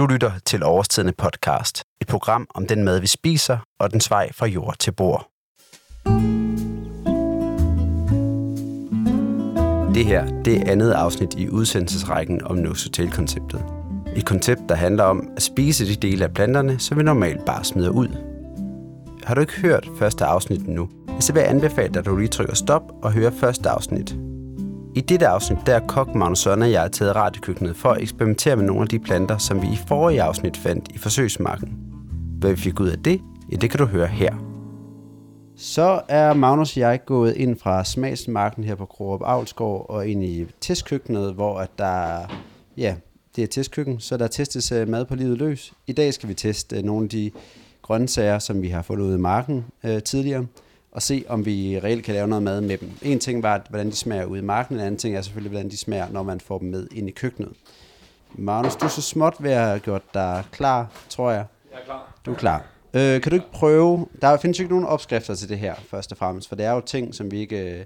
Du lytter til Overstidende podcast. Et program om den mad, vi spiser, og den vej fra jord til bord. Det her, det er andet afsnit i udsendelsesrækken om Novotel-konceptet. Et koncept, der handler om at spise de dele af planterne, som vi normalt bare smider ud. Har du ikke hørt første afsnit nu, så vil jeg anbefale dig, at du lige trykker stop og hører første afsnit. I dette afsnit, der er kok Magnus Søren og jeg taget radiokøkkenet for at eksperimentere med nogle af de planter, som vi i forrige afsnit fandt i forsøgsmarken. Hvad vi fik ud af det, ja, det kan du høre her. Så er Magnus og jeg gået ind fra smagsmarken her på Kroop Avlsgård og ind i testkøkkenet, hvor at der, ja, det er testkøkken, så der testes øh, mad på livet løs. I dag skal vi teste øh, nogle af de grøntsager, som vi har fundet ud i marken øh, tidligere, og se, om vi reelt kan lave noget mad med dem. En ting var, hvordan de smager ude i marken, en anden ting er selvfølgelig, hvordan de smager, når man får dem med ind i køkkenet. Magnus, du er så småt ved at have gjort dig klar, tror jeg. Jeg er klar. Du er klar. Øh, kan du ikke prøve, der findes jo ikke nogen opskrifter til det her, først og fremmest, for det er jo ting, som vi ikke, øh,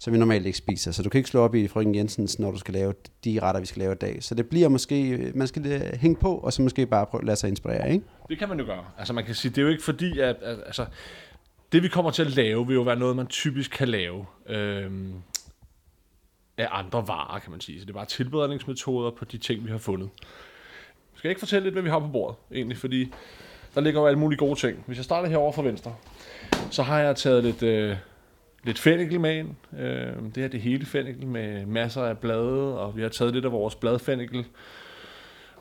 som vi normalt ikke spiser, så du kan ikke slå op i frøken Jensens, når du skal lave de retter, vi skal lave i dag. Så det bliver måske, man skal hænge på, og så måske bare prøve at lade sig inspirere, ikke? Det kan man jo gøre. Altså man kan sige, det er jo ikke fordi, at, at altså, det vi kommer til at lave, vil jo være noget, man typisk kan lave øh, af andre varer, kan man sige. Så det er bare tilberedningsmetoder på de ting, vi har fundet. Jeg skal ikke fortælle lidt, hvad vi har på bordet, egentlig, fordi der ligger jo alle mulige gode ting. Hvis jeg starter herovre fra venstre, så har jeg taget lidt, øh, lidt fennikel med ind. Øh, det her det hele fennikel med masser af blade, og vi har taget lidt af vores bladfennikel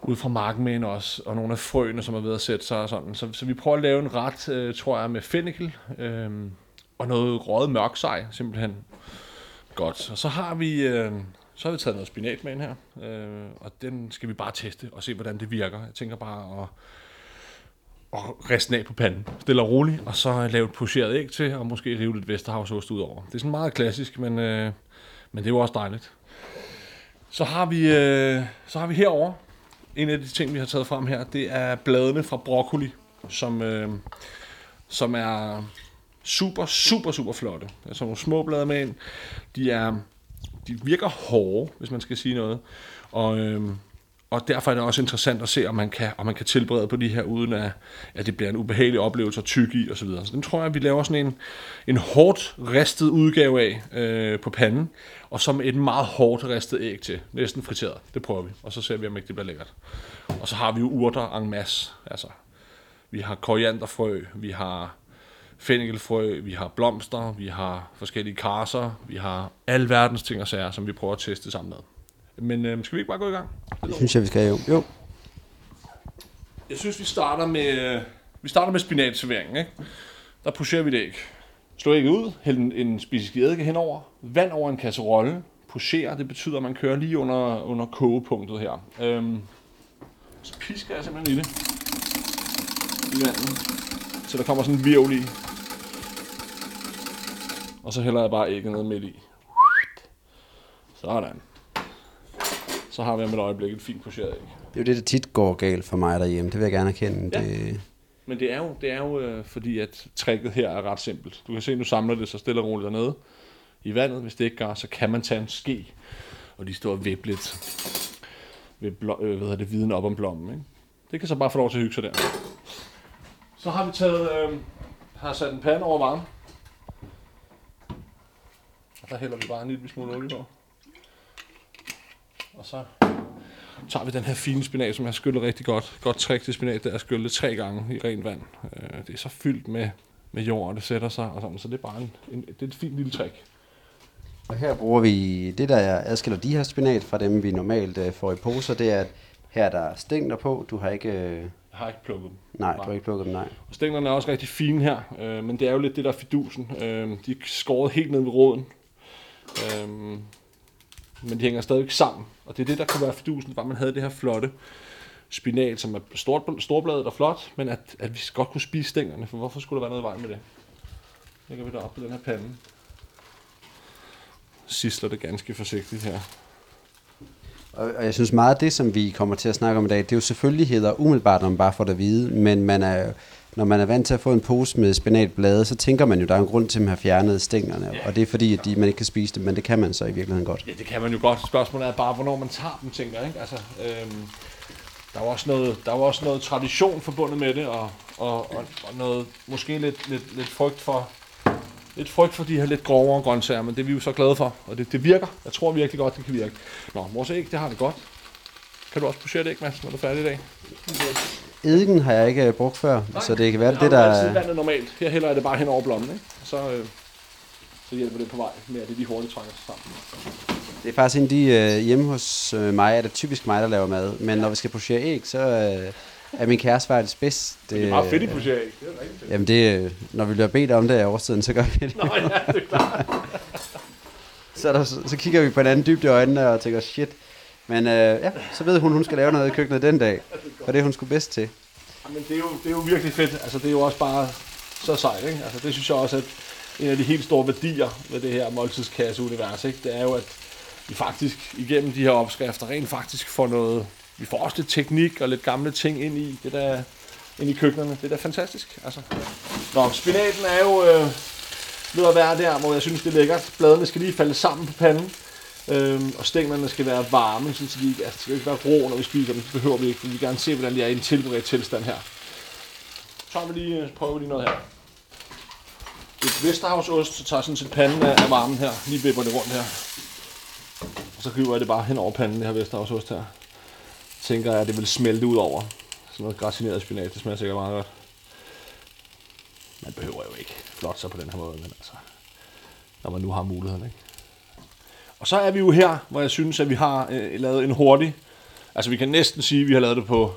ud fra markmænd også, og nogle af frøene, som er ved at sætte sig og sådan. Så, så vi prøver at lave en ret, øh, tror jeg, med fennikel, øh, og noget røget mørksej, simpelthen. Godt. Og så har vi, øh, så har vi taget noget spinat med ind her, øh, og den skal vi bare teste og se, hvordan det virker. Jeg tænker bare at, at riste af på panden, stille og roligt, og så lave et pocheret æg til, og måske rive lidt Vesterhavsost ud over. Det er sådan meget klassisk, men, øh, men det er jo også dejligt. Så har vi, øh, så har vi herover en af de ting, vi har taget frem her, det er bladene fra broccoli, som, øh, som er super, super, super flotte. Altså nogle små blade med ind. De, er, de virker hårde, hvis man skal sige noget. Og, øh, og derfor er det også interessant at se, om man kan, om man kan tilberede på de her, uden at, at det bliver en ubehagelig oplevelse at tykke i osv. Så, så den tror jeg, at vi laver sådan en, en hårdt ristet udgave af øh, på panden, og som et meget hårdt ristet æg til. Næsten friteret. Det prøver vi, og så ser vi, om ikke det bliver lækkert. Og så har vi jo urter en masse. Altså, vi har korianderfrø, vi har fennikelfrø, vi har blomster, vi har forskellige karser, vi har alverdens verdens ting og sager, som vi prøver at teste sammen med. Men øh, skal vi ikke bare gå i gang? Det synes jeg, vi skal jo. Jo. Jeg synes, vi starter med, vi starter med spinatserveringen. Ikke? Der pocherer vi det æg. Slå ægget ud, hæld en, en spiseski eddike henover, vand over en kasserolle, pocherer, det betyder, at man kører lige under, under kogepunktet her. Øhm, så pisker jeg simpelthen i det. I vandet. Så der kommer sådan en virvel i. Og så hælder jeg bare ægget ned midt i. Sådan. Så har vi om et øjeblik et fint pocheret æg. Det er jo det, der tit går galt for mig derhjemme. Det vil jeg gerne erkende. Ja. Det, Men det er jo, det er jo øh, fordi, at tricket her er ret simpelt. Du kan se, nu samler det så stille og roligt dernede i vandet. Hvis det ikke gør, så kan man tage en ske, og de står og vippe lidt ved blå, øh, hvad det, viden op om blommen. Ikke? Det kan så bare få lov til at hygge sig der. Så har vi taget, øh, har sat en pande over varme. Og der hælder vi bare en lille smule olie på. Og så tager vi den her fine spinat, som jeg har skyllet rigtig godt. Godt trick til spinat, der er skyllet tre gange i rent vand. Øh, det er så fyldt med, med jord, og det sætter sig og sådan, så det er bare en, en, det er et fint lille trick. Og her bruger vi, det der adskiller de her spinat fra dem, vi normalt øh, får i poser, det er, at her er der stængler på. Du har ikke, øh, Jeg har ikke plukket dem. nej, du har ikke plukket dem, nej. Og stænglerne er også rigtig fine her, øh, men det er jo lidt det der er fidusen. Øh, de er skåret helt ned ved roden. Øh, men de hænger stadigvæk sammen. Og det er det, der kunne være fidusen, var man havde det her flotte spinat, som er stort, storbladet og flot, men at, at vi godt kunne spise stænglerne, for hvorfor skulle der være noget vej med det? Lægger vi det op på den her pande. Sisler det ganske forsigtigt her. Og, og jeg synes meget af det, som vi kommer til at snakke om i dag, det er jo selvfølgeligheder umiddelbart, når man bare får det at vide, men man er, når man er vant til at få en pose med spinatblade, så tænker man jo, der er en grund til, at man har fjernet stænglerne, og det er fordi, at de, man ikke kan spise dem, men det kan man så i virkeligheden godt. Ja, det kan man jo godt. Spørgsmålet er bare, hvornår man tager dem, tænker jeg. Ikke? Altså, øhm, der var også noget, der var også noget tradition forbundet med det, og, og, og, og noget, måske lidt, lidt, lidt frygt for, lidt frygt for de her lidt grovere grøntsager, men det er vi jo så glade for, og det, det virker. Jeg tror virkelig godt, det kan virke. Nå, vores æg, det har det godt. Kan du også det æg, Mads, når du er færdig i dag? Eddiken har jeg ikke øh, brugt før, Nej, så det kan være det, det der... altid der... vandet normalt. Her hælder jeg det bare hen over blommen, ikke? Så, øh, så hjælper det på vej med, at det de hurtigt trækker sig sammen. Det er faktisk en af de øh, hjemme hos øh, mig, er det typisk mig, der laver mad. Men når vi skal pushere æg, så øh, er min kæreste bedst. Det, det er meget fedt, I æg. Det er rigtigt. Jamen det, øh, når vi bliver bedt om det af årstiden, så gør vi det. Nå ja, det er klart. så, der, så kigger vi på en anden dybde i øjnene og tænker, shit. Men øh, ja, så ved hun, hun skal lave noget i køkkenet den dag. For det er hun skulle bedst til. Jamen det er, jo, det er jo virkelig fedt. Altså det er jo også bare så sejt, ikke? Altså det synes jeg også, at en af de helt store værdier ved det her måltidskasse-univers, ikke? det er jo, at vi faktisk igennem de her opskrifter rent faktisk får noget, vi får også lidt teknik og lidt gamle ting ind i det der, ind i køkkenerne. Det er da fantastisk. Altså. Nå, spinaten er jo øh, ved at være der, hvor jeg synes, det er lækkert. Bladene skal lige falde sammen på panden. Øhm, og stænglerne skal være varme, så de ikke, altså, de skal ikke være rå, når vi spiser dem. Det behøver vi ikke, vi vil gerne se, hvordan de er i en tilberedt tilstand her. Så tager vi lige, øh, prøver lige noget her. Et Vesterhavsost, så tager sådan set panden af, af varmen her. Lige vipper det rundt her. Og så river jeg det bare hen over panden, det her Vesterhavsost her. Tænker jeg, at det vil smelte ud over. Sådan noget gratineret spinat, det smager sikkert meget godt. Man behøver jo ikke flot sig på den her måde, men altså, når man nu har muligheden, ikke? Og så er vi jo her, hvor jeg synes, at vi har øh, lavet en hurtig, altså vi kan næsten sige, at vi har lavet det på,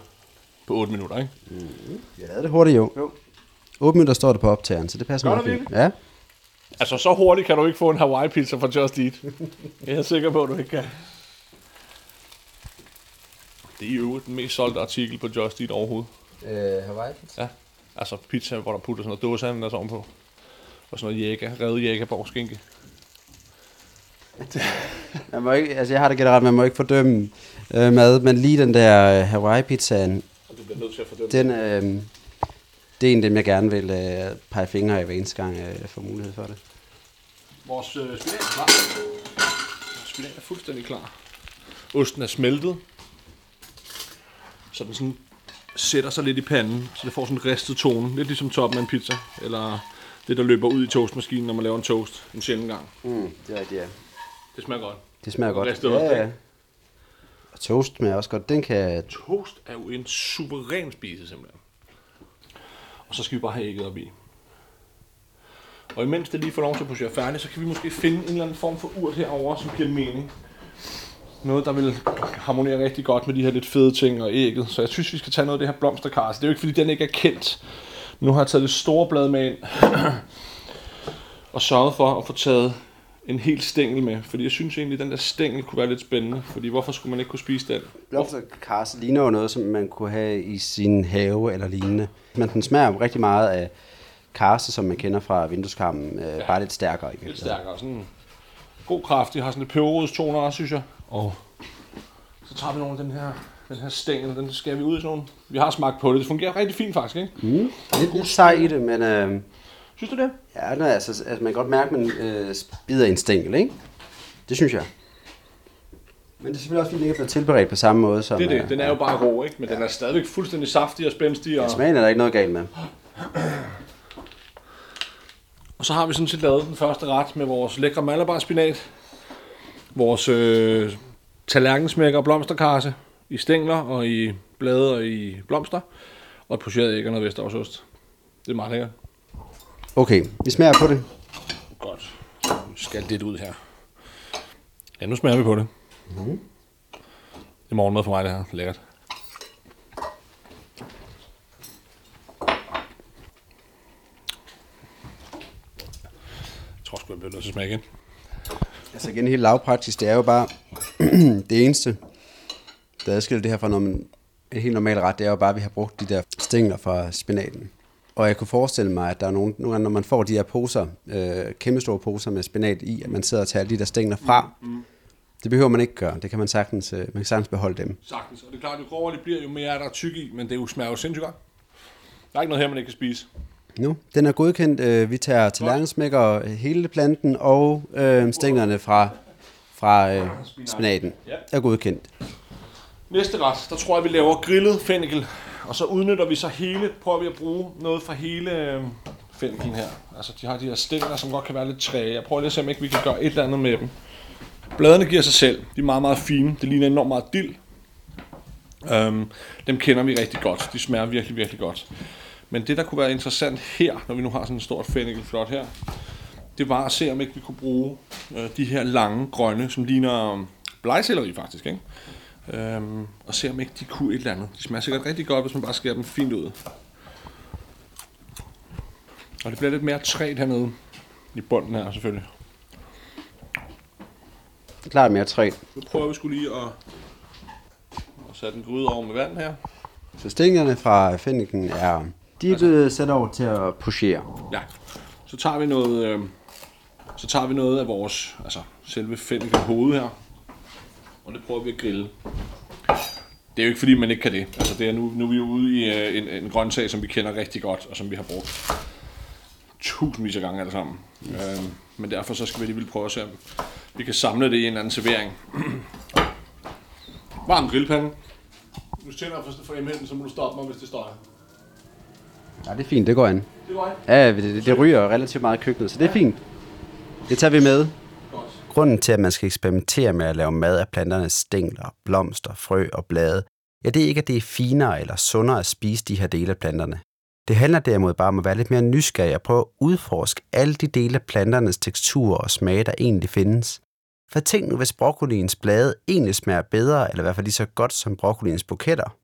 på 8 minutter, ikke? Mm, jeg lavede det hurtigt, jo. jo. 8 minutter står det på optageren, så det passer meget fint. Ja. Altså, så hurtigt kan du ikke få en Hawaii-pizza fra Just Eat. jeg er sikker på, at du ikke kan. Det er jo den mest solgte artikel på Just Eat overhovedet. Øh, Hawaii-pizza? Ja. Altså pizza, hvor der putter sådan noget dåsehandel der på. Og sådan noget jæger, revet jægerborg skinke. man må ikke, altså jeg har det generelt, man må ikke fordømme øh, mad, men lige den der øh, Hawaii-pizzaen, du bliver nødt til at fordømme den, øh, det er en af dem, jeg gerne vil øh, pege fingre af hver eneste gang, øh, jeg får mulighed for det. Vores øh, spinat er klar. Spinat er fuldstændig klar. Osten er smeltet. Så den sådan sætter sig lidt i panden, så det får sådan en ristet tone. Lidt ligesom toppen af en pizza. Eller det, der løber ud i toastmaskinen, når man laver en toast en sjældent gang. Mm, det er rigtigt, ja. Det smager godt. Det smager godt. Ristet ja, ja. Og toast smager også godt. Den kan... Toast er jo en suveræn spise, simpelthen. Og så skal vi bare have ægget op i. Og imens det lige får lov til at pushere færdigt, så kan vi måske finde en eller anden form for urt herover, som giver mening. Noget, der vil harmonere rigtig godt med de her lidt fede ting og ægget. Så jeg synes, vi skal tage noget af det her blomsterkars. Det er jo ikke, fordi den ikke er kendt. Men nu har jeg taget det store blad med ind. og sørget for at få taget en hel stængel med, fordi jeg synes egentlig, at den der stængel kunne være lidt spændende, fordi hvorfor skulle man ikke kunne spise den? Blomsterkars ligner jo noget, som man kunne have i sin have eller lignende. Men den smager rigtig meget af karse, som man kender fra vindueskarmen, øh, ja, bare lidt stærkere. Lidt stærkere, sådan god kraft. De har sådan lidt toner også, synes jeg. Og så tager vi nogle af den her, den her stængel, den skal vi ud i sådan nogle. Vi har smagt på det, det fungerer rigtig fint faktisk, ikke? Mm. Lidt, lidt sej i det, men... Øh, synes du det? Ja, nej, altså, altså, man kan godt mærke, at man øh, spider en stængel, ikke? Det synes jeg. Men det er selvfølgelig også, fordi den ikke er blevet tilberedt på samme måde som... Det er det. Den er jo bare rå, ikke? Men ja. den er stadigvæk fuldstændig saftig og spændstig. Og... Ja, smagen er der ikke noget galt med. Og så har vi sådan set lavet den første ret med vores lækre malabar spinat. Vores øh, tallerkensmækker og blomsterkarse i stængler og i blade og i blomster. Og et pocheret æg og noget Vesterhavsost. Det er meget lækkert. Okay, vi smager på det. Godt. Så skal lidt ud her. Ja, nu smager vi på det. Mm. Det er morgenmad for mig, det her. Lækkert. Jeg tror sgu, jeg bliver nødt til at smage igen. Altså igen, helt lavpraktisk, det er jo bare det eneste, der adskiller det her fra når man, en helt normal ret, det er jo bare, at vi har brugt de der stængler fra spinaten. Og jeg kunne forestille mig, at der er nogen, nogle gange, når man får de her poser, øh, kæmpe store poser med spinat i, at man sidder og tager de der stængler fra. Mm. Det behøver man ikke gøre. Det kan man sagtens, øh, man kan sagtens beholde dem. Sagtens. Og det er klart, jo grovere det bliver, jo mere er der tyk i, men det jo smager jo sindssygt godt. Der er ikke noget her, man ikke kan spise. Nu, den er godkendt. Øh, vi tager tallerkensmækker hele planten og øh, stængerne fra, fra øh, spinaten. Er godkendt. Næste ret, der tror jeg, vi laver grillet fennikel. Og så udnytter vi så hele, prøver vi at bruge noget fra hele øh, fennikelen her. Altså de har de her stængler, som godt kan være lidt træge. Jeg prøver lige at se, om ikke vi kan gøre et eller andet med dem. Bladene giver sig selv. De er meget, meget fine. Det ligner enormt meget dild. Um, dem kender vi rigtig godt. De smager virkelig, virkelig godt. Men det, der kunne være interessant her, når vi nu har sådan en stort fennikelflot her, det var at se, om ikke vi kunne bruge øh, de her lange grønne, som ligner blegselleri faktisk, ikke? Øhm, og se om ikke de kunne et eller andet. De smager sikkert rigtig godt, hvis man bare skærer dem fint ud. Og det bliver lidt mere træt hernede i bunden her selvfølgelig. Klart mere træ. Nu prøver vi skulle lige at, at sætte en gryde over med vand her. Så stængerne fra fenniken er, de er blevet sat over til at pushere. Ja. Så tager vi noget, øh, så tager vi noget af vores, altså selve fennikel hoved her. Og det prøver vi at grille. Det er jo ikke fordi, man ikke kan det. Altså det er nu, nu er vi jo ude i øh, en, en grøntsag, som vi kender rigtig godt, og som vi har brugt tusindvis af gange alle sammen. Øh, men derfor så skal vi lige prøve at se, om vi kan samle det i en eller anden servering. Varm grillpande. Du tænder for, for emheden, så må du stoppe mig, hvis det står Ja, det er fint, det går an. Det var Ja, det, det, det ryger relativt meget i køkkenet, så det er fint. Det tager vi med. Grunden til, at man skal eksperimentere med at lave mad af planternes stængler, blomster, frø og blade, ja, det er ikke, at det er finere eller sundere at spise de her dele af planterne. Det handler derimod bare om at være lidt mere nysgerrig og prøve at udforske alle de dele af planternes teksturer og smage, der egentlig findes. For tænk nu, hvis broccoliens blade egentlig smager bedre, eller i hvert fald lige så godt som broccoliens buketter.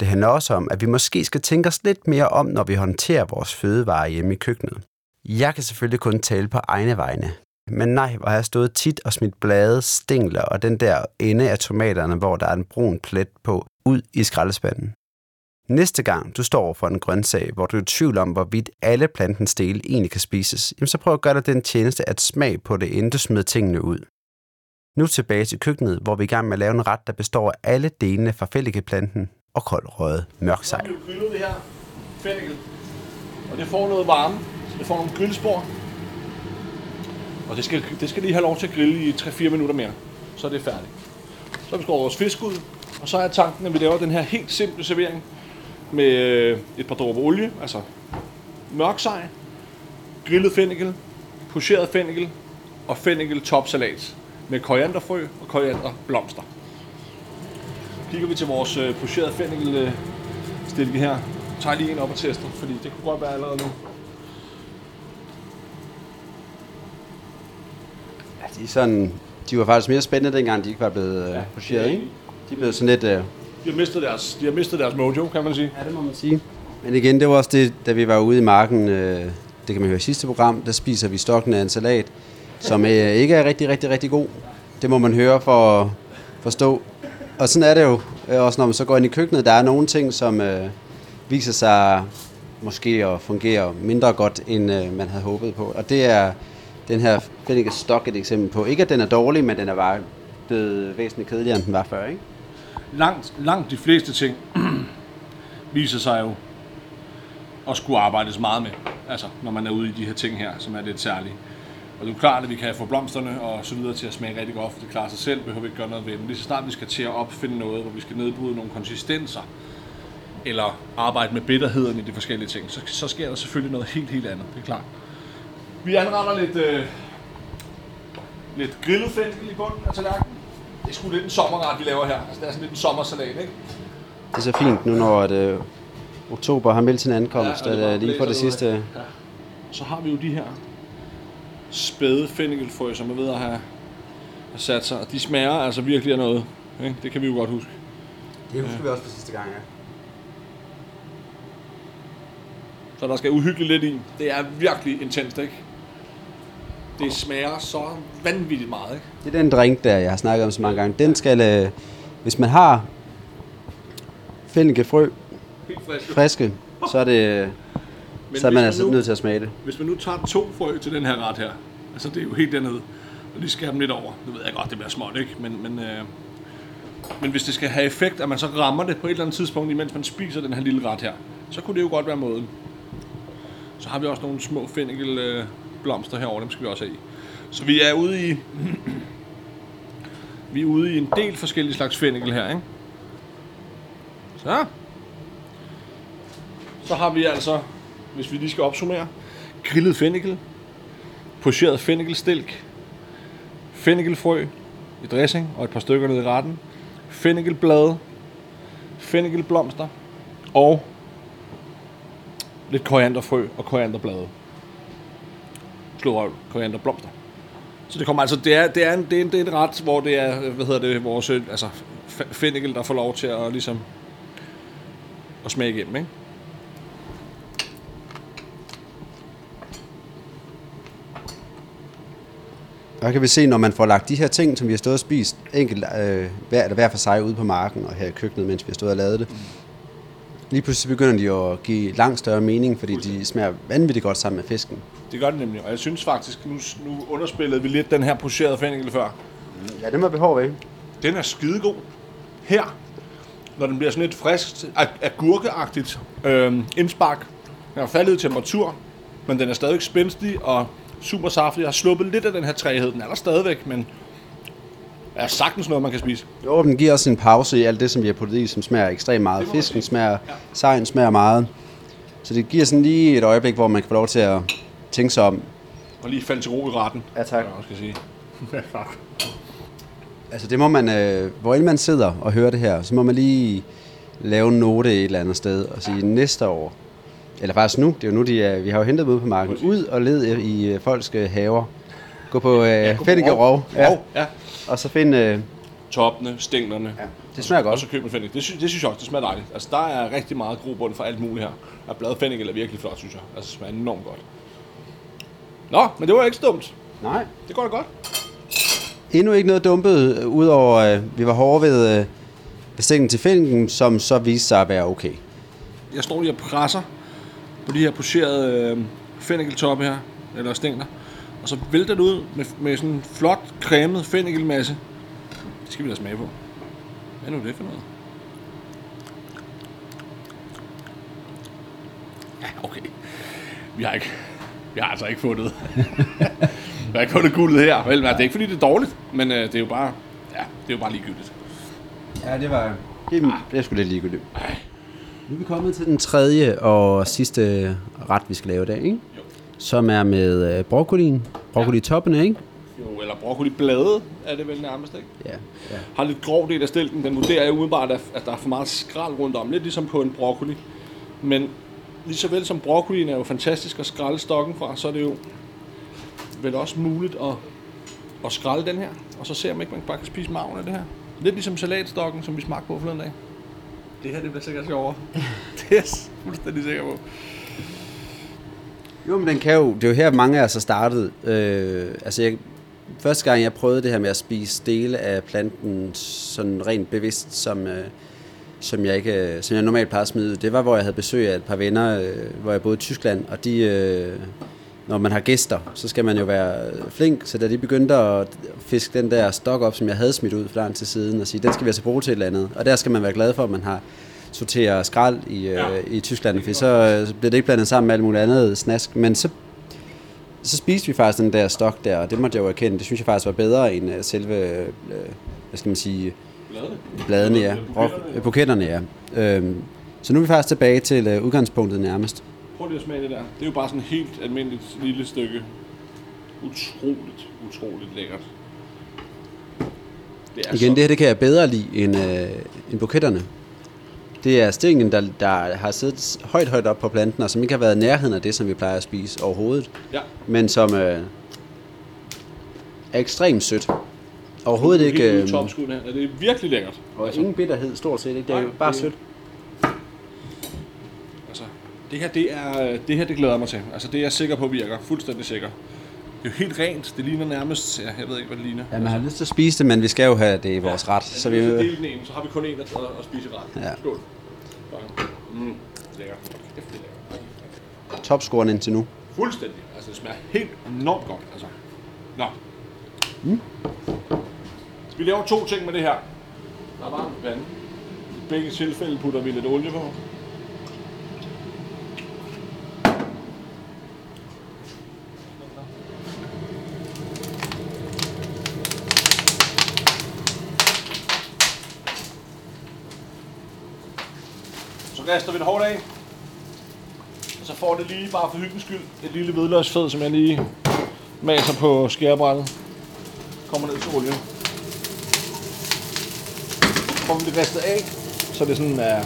Det handler også om, at vi måske skal tænke os lidt mere om, når vi håndterer vores fødevarer hjemme i køkkenet. Jeg kan selvfølgelig kun tale på egne vegne. Men nej, hvor har jeg stået tit og smidt blade, stængler og den der ende af tomaterne, hvor der er en brun plet på, ud i skraldespanden. Næste gang du står for en grøntsag, hvor du er i tvivl om, hvorvidt alle plantens dele egentlig kan spises, jamen så prøv at gøre dig den tjeneste at smag på det, inden du smider tingene ud. Nu tilbage til køkkenet, hvor vi er i gang med at lave en ret, der består af alle delene fra fællikeplanten og kold røget mørk sej. vi det her fennikel. Og det får noget varme. Så det får nogle grillspor. Og det skal, det skal lige have lov til at grille i 3-4 minutter mere. Så er det færdigt. Så har vi skåret vores fisk ud. Og så er tanken, at vi laver den her helt simple servering med øh, et par dråber olie, altså mørk sej, grillet fennikel, pocheret fennikel og fennikel topsalat med korianderfrø og korianderblomster. Kigger vi til vores øh, pocheret pocherede fennikel øh, stilke her. Tager lige en op og tester, fordi det kunne godt være allerede nu. De, sådan, de var faktisk mere spændende, dengang de ikke var blevet øh, pocheret, ikke? De blev sådan lidt... Øh, De har mistet deres, de har mistet deres mojo, kan man sige. Ja, det må man sige. Men igen, det var også det, da vi var ude i marken, øh, det kan man høre i sidste program, der spiser vi stokken af en salat, som øh, ikke er rigtig, rigtig, rigtig god. Det må man høre for at forstå. Og sådan er det jo, øh, også når man så går ind i køkkenet. Der er nogle ting, som øh, viser sig måske at fungere mindre godt, end øh, man havde håbet på. Og det er den her Finnegan Stock et eksempel på. Ikke at den er dårlig, men den er bare blevet væsentligt kedeligere, end den var før, ikke? Langt, langt de fleste ting viser sig jo at skulle arbejdes meget med. Altså, når man er ude i de her ting her, som er lidt særlige. Og det er jo klart, at vi kan få blomsterne og så videre til at smage rigtig godt, for det klarer sig selv, behøver vi ikke gøre noget ved. Men lige så snart vi skal til at opfinde noget, hvor vi skal nedbryde nogle konsistenser, eller arbejde med bitterheden i de forskellige ting, så, så sker der selvfølgelig noget helt, helt andet. Det er klart. Vi anretter lidt, øh, lidt grillet fennikel i bunden af tallerkenen. Det er sgu lidt en sommerret, vi laver her. Altså, det er sådan lidt en sommersalat, ikke? Det er så fint nu, når at, øh, oktober har meldt sin ankomst, Ja, og ja, det bare at, øh, lige for det sidste... Ja. Så har vi jo de her spæde fennikelfrø, som er ved at have, sat sig. Og de smager altså virkelig af noget. Ikke? Det kan vi jo godt huske. Det husker vi også for sidste gang, ja. Så der skal uhyggeligt lidt i. Det er virkelig intenst, ikke? Det smager så vanvittigt meget, ikke? Det er den drink der, jeg har snakket om så mange gange. Den skal, øh, hvis man har fennikelfrø Helt frisk. friske, så er det, Men så er man man altså nu- nødt til at smage det. Hvis man nu tager to frø til den her ret her, altså det er jo helt dernede, og lige skærer dem lidt over. Nu ved jeg godt, det bliver småt, ikke? Men, men, øh, men hvis det skal have effekt, at man så rammer det på et eller andet tidspunkt, imens man spiser den her lille ret her, så kunne det jo godt være måden. Så har vi også nogle små fennikel øh, blomster herovre, dem skal vi også have i. Så vi er ude i, vi er ude i en del forskellige slags fennikel her, ikke? Så. Så har vi altså, hvis vi lige skal opsummere, grillet fennikel, pocheret fennikelstilk, fennikelfrø i dressing og et par stykker ned i retten, fennikelblade, fennikelblomster og lidt korianderfrø og korianderblade. Slå røv, korianderblomster. Så det kommer altså, det er, det er, en, det er, en, det er en ret, hvor det er, hvad hedder det, vores, øh, altså, fennikel, der får lov til at ligesom, at smage igennem, ikke? Der kan vi se, når man får lagt de her ting, som vi har stået og spist, enkelt øh, hver, eller hver for sig ude på marken og her i køkkenet, mens vi har stået og lavet det. Lige pludselig begynder de at give langt større mening, fordi de smager vanvittigt godt sammen med fisken. Det gør det nemlig, og jeg synes faktisk, nu, nu underspillede vi lidt den her pocherede fennikel før. Ja, det må vi hårde ved. Den er skidegod. Her, når den bliver sådan lidt frisk, ag- agurkeagtigt øh, indspark. Den har faldet i temperatur, men den er stadig spændstig og super saftig. Jeg har sluppet lidt af den her træhed. Den er der stadigvæk, men er sagtens noget, man kan spise. Jo, den giver også en pause i alt det, som vi har puttet i, som smager ekstremt meget. Fisken smager, sejen smager meget. Så det giver sådan lige et øjeblik, hvor man kan få lov til at tænke sig om. Og lige falde til ro i retten. Ja, tak. Jeg skal sige. ja, tak. Altså det må man, øh, hvor end man sidder og hører det her, så må man lige lave en note et eller andet sted og sige næste år, eller faktisk nu, det er jo nu, de er, vi har jo hentet dem ude på marken, ud og led i øh, folks øh, haver. Gå på øh, ja, gå på Fennike rov. Rov, ja, ja. Og så finde, øh, Toppene, stænglerne. Ja. det smager Og godt. så køb en fennikel. Det, synes, det synes jeg også, det smager dejligt. Altså, der er rigtig meget grobund for alt muligt her. Og bladet fennikel er virkelig flot, synes jeg. Altså, det smager enormt godt. Nå, men det var ikke så dumt. Nej. Det går da godt. Endnu ikke noget dumpet, øh, udover øh, vi var hårde ved, øh, ved stængen til fænken, som så viste sig at være okay. Jeg står lige og presser på de her pocherede øh, fennikeltoppe her, eller stængler. Og så vælter det ud med, med sådan en flot, cremet fennikelmasse. Det skal vi da smage på. Hvad er nu det for noget? Ja, okay. Vi har ikke... Vi har altså ikke fundet... vi har ikke fundet guldet her. Vel, det er ikke fordi, det er dårligt, men øh, det er jo bare... Ja, det er jo bare ligegyldigt. Ja, det var... Det, det er sgu lidt ligegyldigt. Nu er vi kommet til den tredje og sidste ret, vi skal lave i dag, ikke? Som er med øh, broccolien. Broccoli-toppene, ikke? Jo, eller broccoli-blade er det vel nærmest, ikke? Ja. ja. har lidt grov del af stilken. Den vurderer jeg umiddelbart, at at der er for meget skrald rundt om. Lidt ligesom på en broccoli. Men lige så vel som broccolien er jo fantastisk at skralde stokken fra, så er det jo vel også muligt at, at skralde den her. Og så se om ikke man bare kan spise maven af det her. Lidt ligesom salatstokken, som vi smagte på forleden dag. Det her det bliver sikkert sjovere. det er jeg fuldstændig sikker på. Jo, men den kan jo... Det er jo her, mange af os har startet. Øh, altså, jeg, første gang, jeg prøvede det her med at spise dele af planten sådan rent bevidst, som, øh, som, jeg ikke, øh, som jeg normalt plejer at smide det var, hvor jeg havde besøg af et par venner, øh, hvor jeg boede i Tyskland, og de... Øh, når man har gæster, så skal man jo være flink, så da de begyndte at fiske den der stok op, som jeg havde smidt ud for lang til siden, og sige, den skal vi altså bruge til et eller andet. Og der skal man være glad for, at man har sorteret skrald i. Ja. øh, i Tyskland, for så, øh, så bliver det ikke blandet sammen med alt muligt andet snask. Men så, så spiste vi faktisk den der stok der, og det måtte jeg jo erkende, det synes jeg faktisk var bedre end øh, selve, øh, hvad skal man sige, Bladene. bladene, ja. Buketterne. Rok- Buketterne, ja. Øhm, så nu er vi faktisk tilbage til øh, udgangspunktet nærmest. Prøv lige at smage det der. Det er jo bare sådan et helt almindeligt lille stykke. Utroligt, utroligt lækkert. Det er Igen, det her det kan jeg bedre lide end, øh, end buketterne. Det er stængen, der, der har siddet højt, højt op på planten, og som ikke har været i nærheden af det, som vi plejer at spise overhovedet. Ja, Men som øh, er ekstremt sødt. Overhovedet ikke... Helt ude Øh, i topskuden her. Ja, det er virkelig lækkert. og ingen bitterhed, stort set. Ikke? Det er Nej, bare det- sødt. Altså, det her, det er, det her, det glæder jeg mig til. Altså, det er jeg sikker på virker. Fuldstændig sikker. Det er jo helt rent. Det ligner nærmest... Ja, jeg ved ikke, hvad det ligner. Ja, man har lyst til at spise det, men vi skal jo have det i vores ret. Så vi, Så dele den ene, så har vi kun en at, at, spise ret. Ja. Skål. Mm, er lækkert. topscoren indtil nu. Fuldstændig. Altså, det smager helt enormt godt. Altså. Nå. Mm. Så vi laver to ting med det her. Der er varmt vand. I begge tilfælde putter vi lidt olie på. Rister vi det hårdt af. Og så får det lige, bare for hyggens skyld, et lille hvidløgsfed, som jeg lige maser på skærebrættet. Kommer ned til olien. Får vi det ristet af, så det sådan er,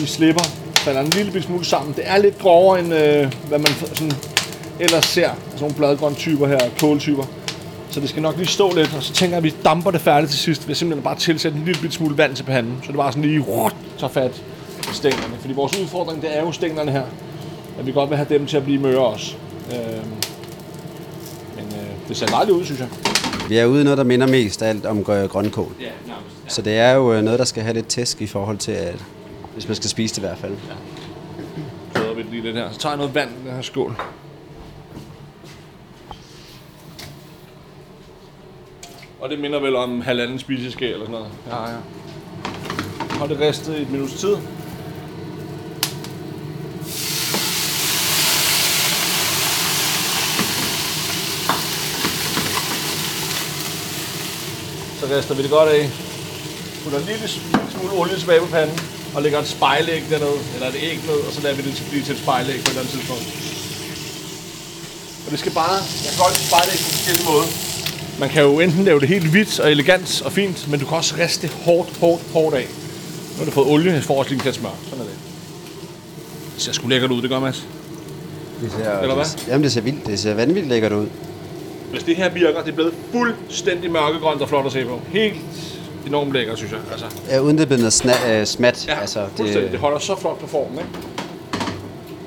vi slipper, falder en lille smule sammen. Det er lidt grovere, end øh, hvad man sådan ellers ser. Sådan nogle bladgrøntyper her, kåltyper. Så det skal nok lige stå lidt, og så tænker jeg, at vi damper det færdigt til sidst ved simpelthen bare tilsætte en lille smule vand til panden, så det bare sådan lige rut, tager fat stænglerne. Fordi vores udfordring, det er jo stænglerne her. At vi godt vil have dem til at blive møre også. Øhm, men øh, det ser dejligt ud, synes jeg. Vi er ude i noget, der minder mest alt om grø- grønkål. Ja, nærmest. Så det er jo øh, noget, der skal have lidt tæsk i forhold til, at hvis man skal spise det i hvert fald. Så vi det lige lidt her. Så tager jeg noget vand i den her skål. Og det minder vel om halvanden spiseskæl eller sådan noget. Ja, ja. Hold det ristet i et minuts tid. Så rister vi det godt af. Putter en lille smule olie tilbage på panden. Og lægger et spejlæg dernede, eller et æg ned, og så lader vi det til blive til et spejlæg på et eller andet tidspunkt. Og det skal bare, jeg kan godt spejlæg på forskellige måder. Man kan jo enten lave det helt hvidt og elegant og fint, men du kan også riste det hårdt, hårdt, hårdt af. Nu har du fået olie, jeg får også lige en smør. Sådan er det. Det ser sgu lækkert ud, det gør Mads. Det ser, Eller hvad? Det, jamen, det ser vildt. Det ser vanvittigt lækkert ud. Hvis det her virker, det er blevet fuldstændig mørkegrønt og flot at se på. Helt enormt lækkert, synes jeg. Altså, Ja, uden det er blevet noget sna- øh, smat. Ja, altså, det... Det holder så flot på formen, ikke?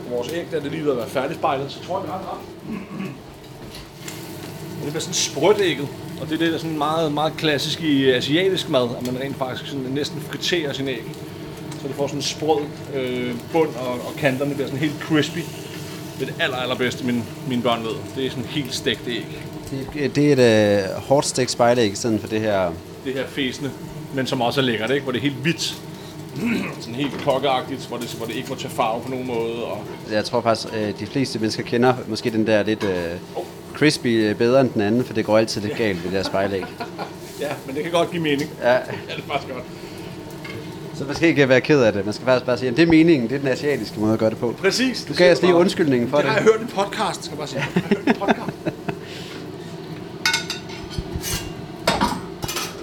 Vores æg, der er det lige ved at være færdigspejlet, så tror jeg, det ret. Og det bliver sådan sprødt ægget. Og det er det, der er sådan meget, meget klassisk i asiatisk mad, at man rent faktisk sådan næsten friterer sin æg. Så det får sådan en sprød øh, bund, og, og kanterne bliver sådan helt crispy. Det er det aller, allerbedste, mine, mine børn ved. Det er sådan helt stegt æg. det, det er et øh, hårdt stegt spejlæg i stedet for det her... Det her fæsende, men som også er lækkert, ikke? Hvor det er helt hvidt. sådan helt kokkeagtigt, hvor det, hvor det ikke må tage farve på nogen måde. Og Jeg tror faktisk, øh, de fleste mennesker kender måske den der lidt øh, crispy øh, bedre end den anden, for det går altid lidt galt ved det der spejlæg. Ja, men det kan godt give mening. Ja, Ja, det er faktisk godt. Så man skal ikke være ked af det. Man skal faktisk bare sige, at det er meningen. Det er den asiatiske måde at gøre det på. Præcis. Du gav os lige undskyldningen for det. det. Har jeg hørt i podcast, skal jeg bare sige. Jeg har hørt i podcast.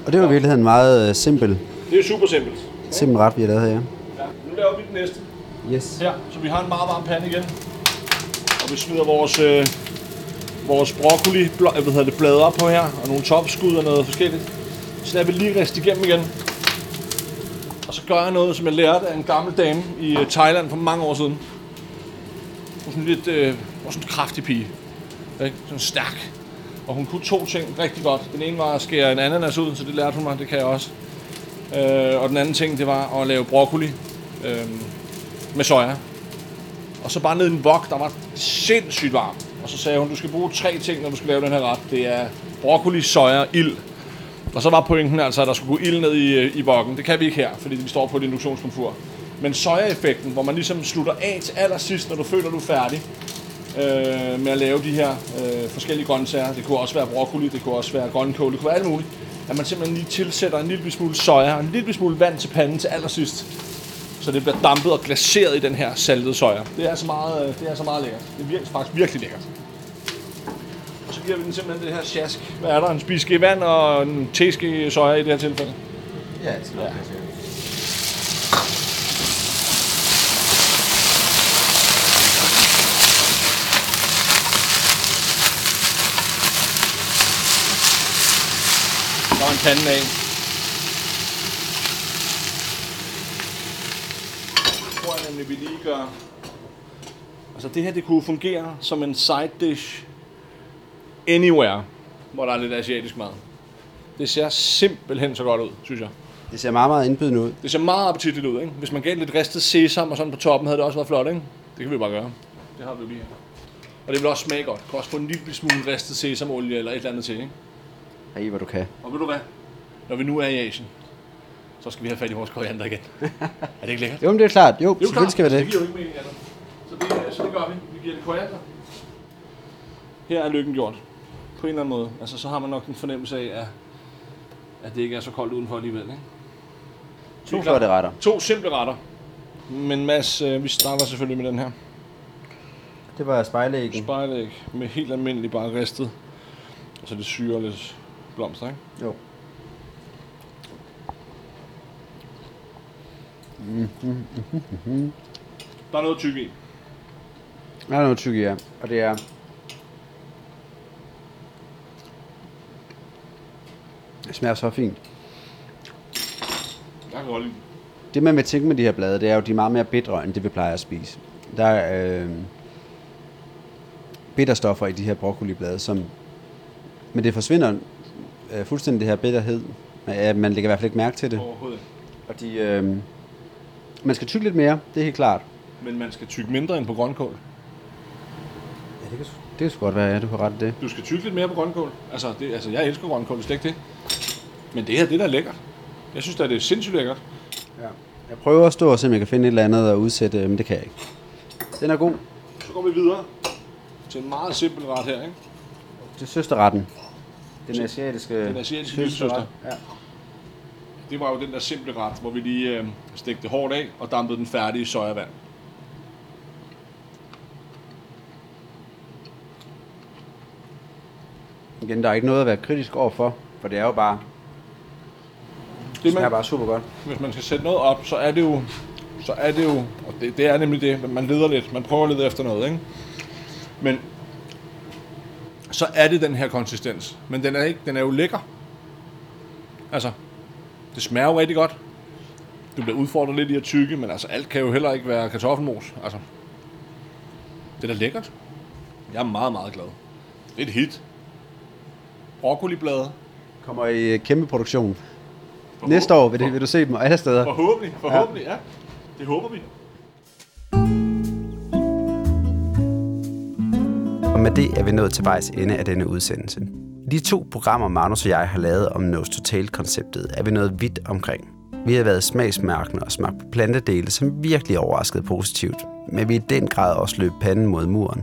Og det var i virkeligheden meget øh, simpel, Det er super simpelt. simpel ret, vi har lavet her. Ja. Nu laver vi den næste. Yes. Her, så vi har en meget varm pande igen. Og vi smider vores, øh, vores broccoli bl- hvad hedder det, blade op på her, og nogle topskud og noget forskelligt. Så lader vi lige riste igennem igen. Og så gør jeg noget, som jeg lærte af en gammel dame i øh, Thailand for mange år siden. Hun var sådan lidt, øh, var sådan en kraftig pige. Ikke? Sådan stærk. Og hun kunne to ting rigtig godt. Den ene var at skære en ananas ud, så det lærte hun mig, det kan jeg også. Øh, og den anden ting, det var at lave broccoli øh, med soja. Og så bare ned i en wok, der var sindssygt varm. Og så sagde hun, du skal bruge tre ting, når du skal lave den her ret. Det er broccoli, soja og ild. Og så var pointen altså, at der skulle gå ild ned i, i bokken. Det kan vi ikke her, fordi vi står på et induktionskomfur. Men sojaeffekten, hvor man ligesom slutter af til allersidst, når du føler, du er færdig øh, med at lave de her øh, forskellige grøntsager. Det kunne også være broccoli, det kunne også være grønkål, det kunne være alt muligt. At man simpelthen lige tilsætter en lille smule soja og en lille smule vand til panden til allersidst. Så det bliver dampet og glaseret i den her saltede soja. Det er altså meget, øh, det er altså meget lækkert. Det er faktisk virkelig lækkert. Og så giver vi den simpelthen det her sjask. Hvad er der? En spiske vand og en teske soja i det her tilfælde. Ja, det skal Ja. Der var en pande af. Det tror jeg nemlig, vi lige gør. Altså det her, det kunne fungere som en side dish anywhere, hvor der er lidt asiatisk mad. Det ser simpelthen så godt ud, synes jeg. Det ser meget, meget indbydende ud. Det ser meget appetitligt ud, ikke? Hvis man gav lidt ristet sesam og sådan på toppen, havde det også været flot, ikke? Det kan vi bare gøre. Det har vi jo lige her. Og det vil også smage godt. Du kan også få en lille smule ristet sesamolie eller et eller andet til, ikke? Hey, hvad du kan. Og ved du hvad? Når vi nu er i Asien, så skal vi have fat i vores koriander igen. er det ikke lækkert? Jo, men det er klart. Jo, Det er jo klart, skal vi Det det. giver jo ikke mening andet. Så det, så det gør vi. Vi giver det koriander. Her er lykken gjort. På en eller anden måde. Altså, så har man nok en fornemmelse af, at, at det ikke er så koldt udenfor alligevel. Ikke? To flotte retter. To simple retter. Men Mads, øh, vi starter selvfølgelig med den her. Det var spejlæggen. Spejlæg med helt almindelig bare ristet. Og så det syre lidt blomster, ikke? Jo. Der er noget tyk i. Der er noget tyk i, ja. Og det er... Det smager så fint. Jeg kan godt lide Det man vil tænke med de her blade, det er jo, de er meget mere bitre, end det vi plejer at spise. Der er øh, bitterstoffer i de her broccoliblade, som... Men det forsvinder øh, fuldstændig det her bitterhed. Ja, man lægger i hvert fald ikke mærke til det. overhovedet. Og de, øh, man skal tygge lidt mere, det er helt klart. Men man skal tykke mindre end på grønkål. Ja, det kan, det kan sgu godt være, ja, du har ret i det. Du skal tykke lidt mere på grønkål. Altså, det, altså jeg elsker grønkål, det er ikke det. Men det her, det er da lækkert. Jeg synes da, det er sindssygt lækkert. Ja. Jeg prøver at stå og se, om jeg kan finde et eller andet at udsætte, men det kan jeg ikke. Den er god. Så går vi videre til en meget simpel ret her, ikke? Til søsterretten. Den asiatiske, Den asiatiske lillesøster. Ja. Det var jo den der simple ret, hvor vi lige øh, stegte det hårdt af og dampede den færdige sojavand. Igen, der er ikke noget at være kritisk overfor, for det er jo bare, det smager man, bare super godt. hvis man skal sætte noget op, så er det jo, så er det jo, og det, det er nemlig det, man leder lidt, man prøver at lede efter noget, ikke? Men så er det den her konsistens, men den er, ikke, den er jo lækker. Altså, det smager jo rigtig godt. Du bliver udfordret lidt i at tykke, men altså alt kan jo heller ikke være kartoffelmos. Altså, det er da lækkert. Jeg er meget, meget glad. Det er et hit. Broccoliblade. Kommer i øh, kæmpe produktion. Næste år vil, det, vil du se dem alle steder. Forhåbentlig, forhåbentlig, ja. ja. Det håber vi. Og med det er vi nået til vejs ende af denne udsendelse. De to programmer, Magnus og jeg har lavet om Nose to Tail-konceptet, er vi nået vidt omkring. Vi har været smagsmærkende og smagt på plantedele, som virkelig overraskede positivt, men vi i den grad også løb panden mod muren.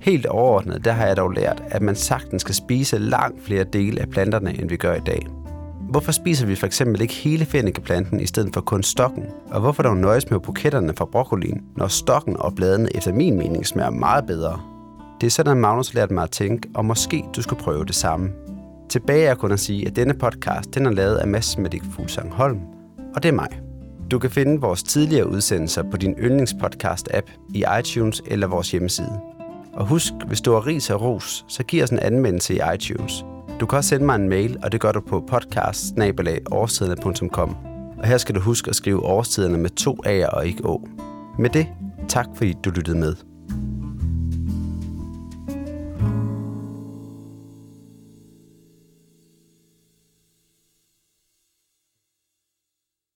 Helt overordnet, der har jeg dog lært, at man sagtens skal spise langt flere dele af planterne, end vi gør i dag. Hvorfor spiser vi for eksempel ikke hele fennikeplanten i stedet for kun stokken? Og hvorfor dog nøjes med buketterne fra broccolien, når stokken og bladene efter min mening smager meget bedre? Det er sådan, at Magnus har lært mig at tænke, og måske du skulle prøve det samme. Tilbage er kun at sige, at denne podcast den er lavet af Mads Medik Fuglsang Holm, og det er mig. Du kan finde vores tidligere udsendelser på din yndlingspodcast-app i iTunes eller vores hjemmeside. Og husk, hvis du har ris og ros, så giv os en anmeldelse i iTunes. Du kan også sende mig en mail, og det gør du på podcast Og her skal du huske at skrive årstiderne med to A'er og ikke Å. Med det, tak fordi du lyttede med.